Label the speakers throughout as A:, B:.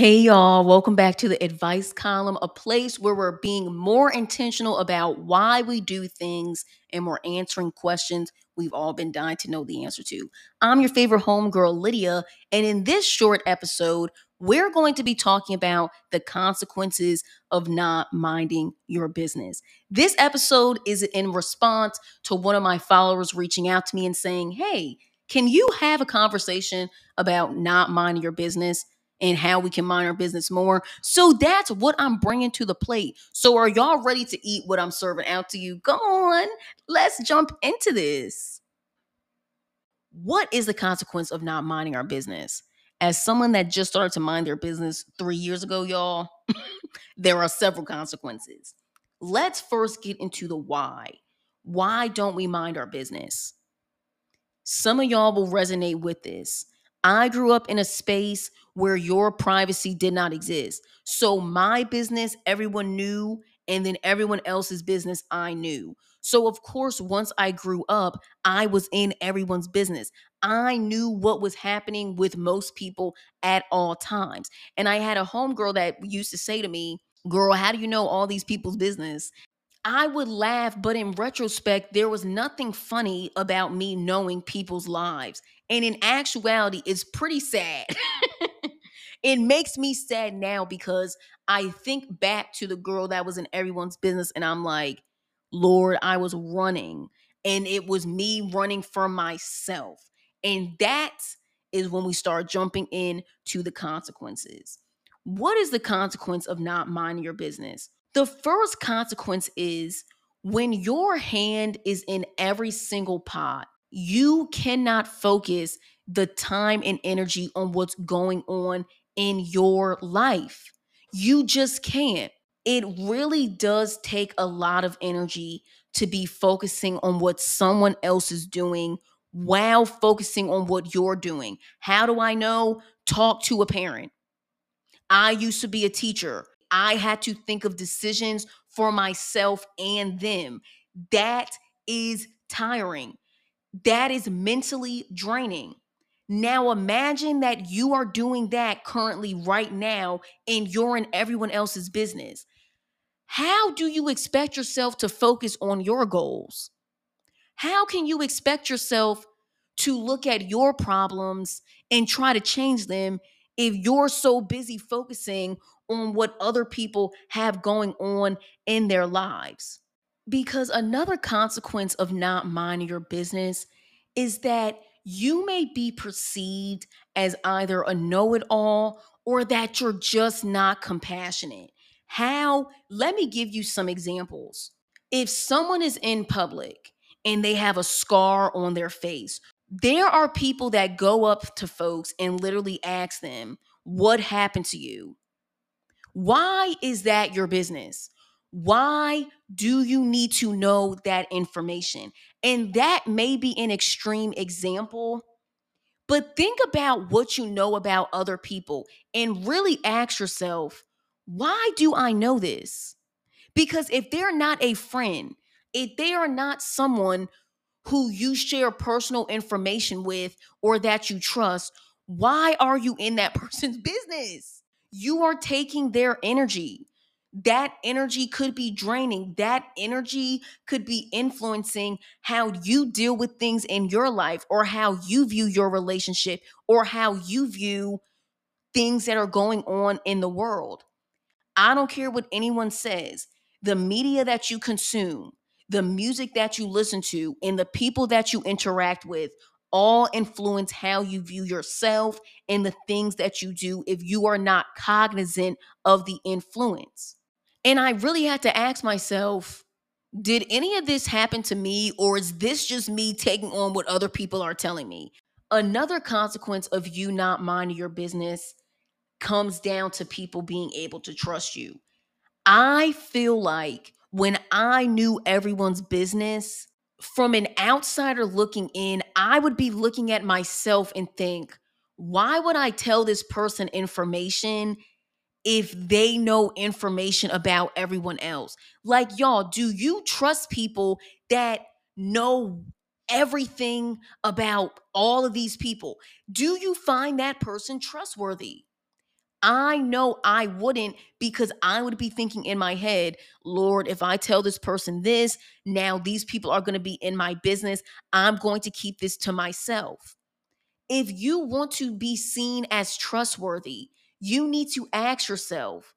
A: Hey, y'all, welcome back to the advice column, a place where we're being more intentional about why we do things and we're answering questions we've all been dying to know the answer to. I'm your favorite homegirl, Lydia, and in this short episode, we're going to be talking about the consequences of not minding your business. This episode is in response to one of my followers reaching out to me and saying, Hey, can you have a conversation about not minding your business? And how we can mind our business more. So that's what I'm bringing to the plate. So are y'all ready to eat what I'm serving out to you? Go on, let's jump into this. What is the consequence of not minding our business? As someone that just started to mind their business three years ago, y'all, there are several consequences. Let's first get into the why. Why don't we mind our business? Some of y'all will resonate with this. I grew up in a space where your privacy did not exist. So my business, everyone knew, and then everyone else's business, I knew. So, of course, once I grew up, I was in everyone's business. I knew what was happening with most people at all times. And I had a homegirl that used to say to me, Girl, how do you know all these people's business? I would laugh, but in retrospect, there was nothing funny about me knowing people's lives. And in actuality, it's pretty sad. it makes me sad now because I think back to the girl that was in everyone's business and I'm like, Lord, I was running and it was me running for myself. And that is when we start jumping in to the consequences. What is the consequence of not minding your business? The first consequence is when your hand is in every single pot, you cannot focus the time and energy on what's going on in your life. You just can't. It really does take a lot of energy to be focusing on what someone else is doing while focusing on what you're doing. How do I know? Talk to a parent. I used to be a teacher. I had to think of decisions for myself and them. That is tiring. That is mentally draining. Now imagine that you are doing that currently right now and you're in everyone else's business. How do you expect yourself to focus on your goals? How can you expect yourself to look at your problems and try to change them if you're so busy focusing on what other people have going on in their lives. Because another consequence of not minding your business is that you may be perceived as either a know it all or that you're just not compassionate. How? Let me give you some examples. If someone is in public and they have a scar on their face, there are people that go up to folks and literally ask them, What happened to you? Why is that your business? Why do you need to know that information? And that may be an extreme example, but think about what you know about other people and really ask yourself, why do I know this? Because if they're not a friend, if they are not someone who you share personal information with or that you trust, why are you in that person's business? you are taking their energy. That energy could be draining. That energy could be influencing how you deal with things in your life or how you view your relationship or how you view things that are going on in the world. I don't care what anyone says. The media that you consume, the music that you listen to, and the people that you interact with all influence how you view yourself and the things that you do if you are not cognizant of the influence. And I really had to ask myself, did any of this happen to me, or is this just me taking on what other people are telling me? Another consequence of you not minding your business comes down to people being able to trust you. I feel like when I knew everyone's business, from an outsider looking in, I would be looking at myself and think, why would I tell this person information if they know information about everyone else? Like, y'all, do you trust people that know everything about all of these people? Do you find that person trustworthy? I know I wouldn't because I would be thinking in my head, Lord, if I tell this person this, now these people are going to be in my business. I'm going to keep this to myself. If you want to be seen as trustworthy, you need to ask yourself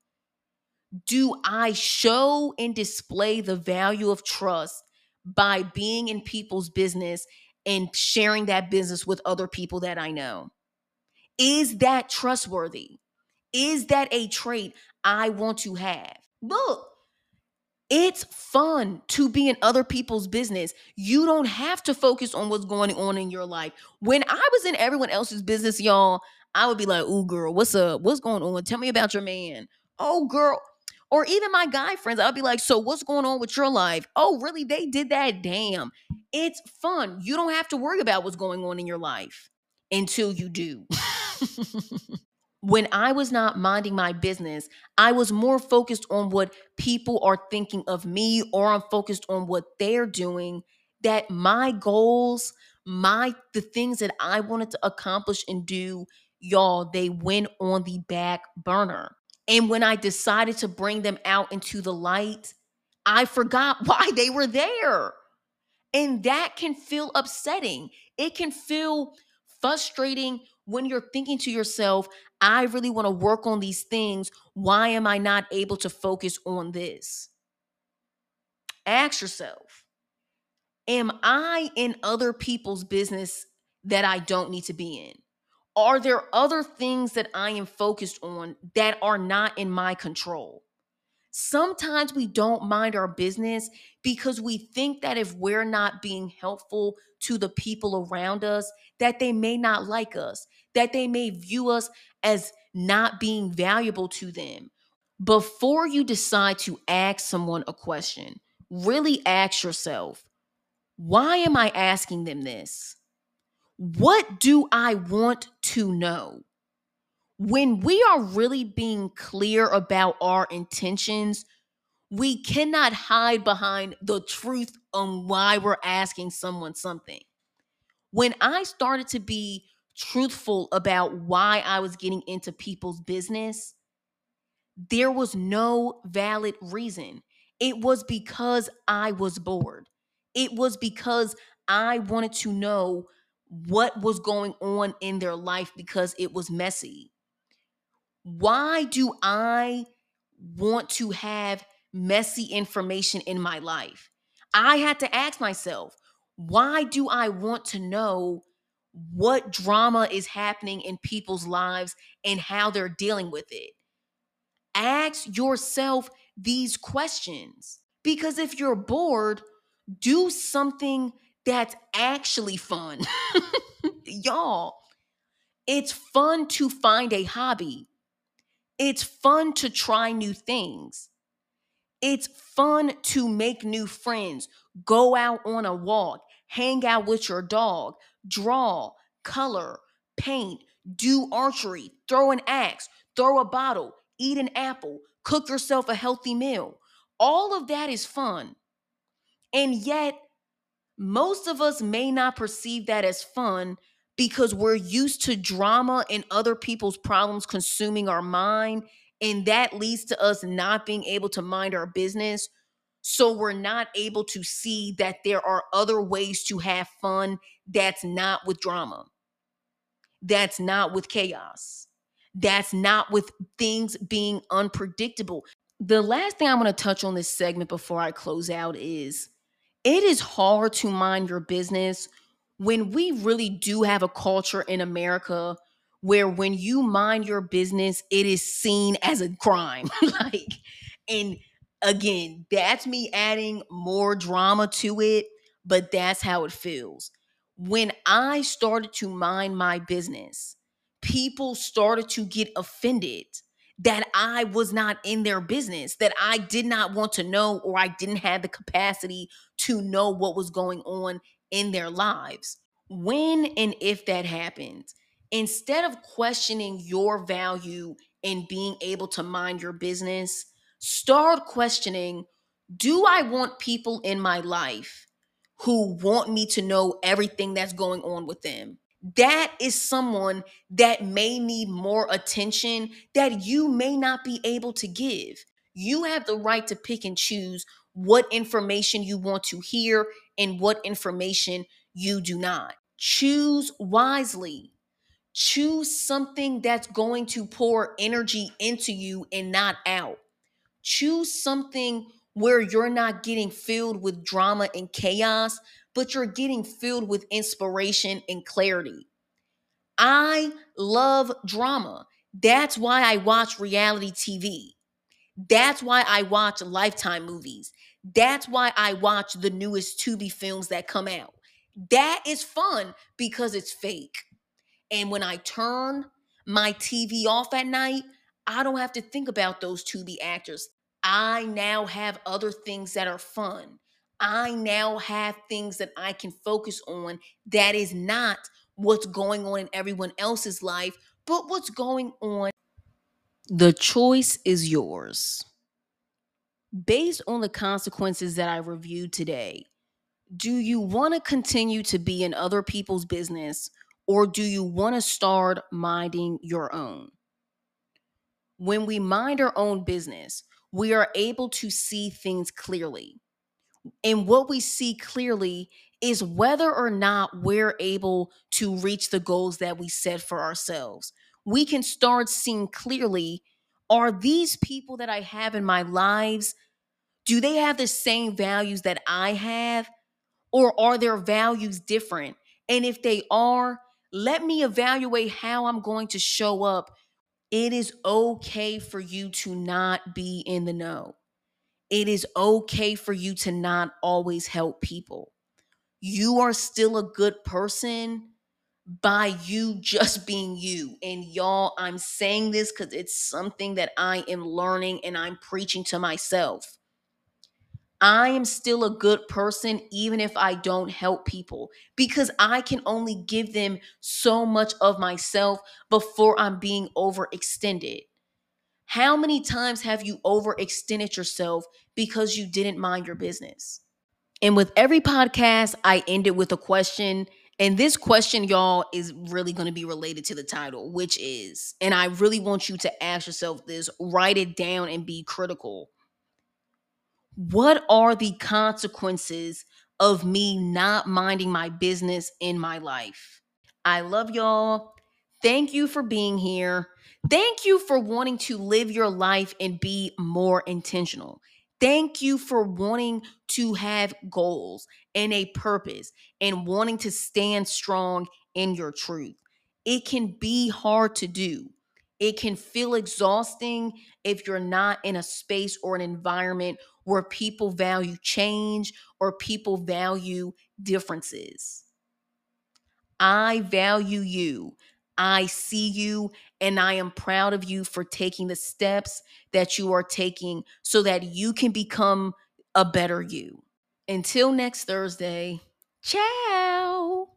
A: Do I show and display the value of trust by being in people's business and sharing that business with other people that I know? Is that trustworthy? Is that a trait I want to have? Look, it's fun to be in other people's business. You don't have to focus on what's going on in your life. When I was in everyone else's business, y'all, I would be like, "Ooh, girl, what's up? What's going on? Tell me about your man." Oh, girl, or even my guy friends, I'll be like, "So what's going on with your life?" "Oh, really? They did that? Damn." It's fun. You don't have to worry about what's going on in your life until you do. when I was not minding my business, I was more focused on what people are thinking of me or I'm focused on what they're doing that my goals, my the things that I wanted to accomplish and do, y'all, they went on the back burner. And when I decided to bring them out into the light, I forgot why they were there. And that can feel upsetting. It can feel frustrating when you're thinking to yourself, I really want to work on these things. Why am I not able to focus on this? Ask yourself, am I in other people's business that I don't need to be in? Are there other things that I am focused on that are not in my control? Sometimes we don't mind our business because we think that if we're not being helpful to the people around us, that they may not like us, that they may view us as not being valuable to them. Before you decide to ask someone a question, really ask yourself, why am I asking them this? What do I want to know? When we are really being clear about our intentions, we cannot hide behind the truth on why we're asking someone something. When I started to be truthful about why I was getting into people's business, there was no valid reason. It was because I was bored. It was because I wanted to know what was going on in their life because it was messy. Why do I want to have messy information in my life? I had to ask myself, why do I want to know what drama is happening in people's lives and how they're dealing with it. Ask yourself these questions because if you're bored, do something that's actually fun. Y'all, it's fun to find a hobby. It's fun to try new things. It's fun to make new friends, go out on a walk, hang out with your dog, draw, color, paint, do archery, throw an axe, throw a bottle, eat an apple, cook yourself a healthy meal. All of that is fun. And yet, most of us may not perceive that as fun because we're used to drama and other people's problems consuming our mind. And that leads to us not being able to mind our business so we're not able to see that there are other ways to have fun that's not with drama, that's not with chaos, that's not with things being unpredictable. The last thing I want to touch on this segment before I close out is it is hard to mind your business when we really do have a culture in America where when you mind your business, it is seen as a crime. like, and again, that's me adding more drama to it, but that's how it feels. When I started to mind my business, people started to get offended that I was not in their business, that I did not want to know or I didn't have the capacity to know what was going on in their lives. When and if that happens, instead of questioning your value and being able to mind your business, start questioning do I want people in my life who want me to know everything that's going on with them? That is someone that may need more attention that you may not be able to give. You have the right to pick and choose what information you want to hear and what information you do not. Choose wisely. Choose something that's going to pour energy into you and not out. Choose something where you're not getting filled with drama and chaos, but you're getting filled with inspiration and clarity. I love drama. That's why I watch reality TV. That's why I watch Lifetime movies. That's why I watch the newest Tubi films that come out. That is fun because it's fake. And when I turn my TV off at night, I don't have to think about those Tubi actors. I now have other things that are fun. I now have things that I can focus on that is not what's going on in everyone else's life, but what's going on. The choice is yours. Based on the consequences that I reviewed today, do you want to continue to be in other people's business or do you want to start minding your own? When we mind our own business, we are able to see things clearly. And what we see clearly is whether or not we're able to reach the goals that we set for ourselves. We can start seeing clearly are these people that I have in my lives, do they have the same values that I have? Or are their values different? And if they are, let me evaluate how I'm going to show up it is okay for you to not be in the know. It is okay for you to not always help people. You are still a good person by you just being you. And y'all, I'm saying this because it's something that I am learning and I'm preaching to myself. I am still a good person, even if I don't help people, because I can only give them so much of myself before I'm being overextended. How many times have you overextended yourself because you didn't mind your business? And with every podcast, I end it with a question. And this question, y'all, is really going to be related to the title, which is, and I really want you to ask yourself this, write it down and be critical what are the consequences of me not minding my business in my life? I love y'all. Thank you for being here. Thank you for wanting to live your life and be more intentional. Thank you for wanting to have goals and a purpose and wanting to stand strong in your truth. It can be hard to do. It can feel exhausting if you're not in a space or an environment where people value change or people value differences. I value you. I see you and I am proud of you for taking the steps that you are taking so that you can become a better you. Until next Thursday, ciao.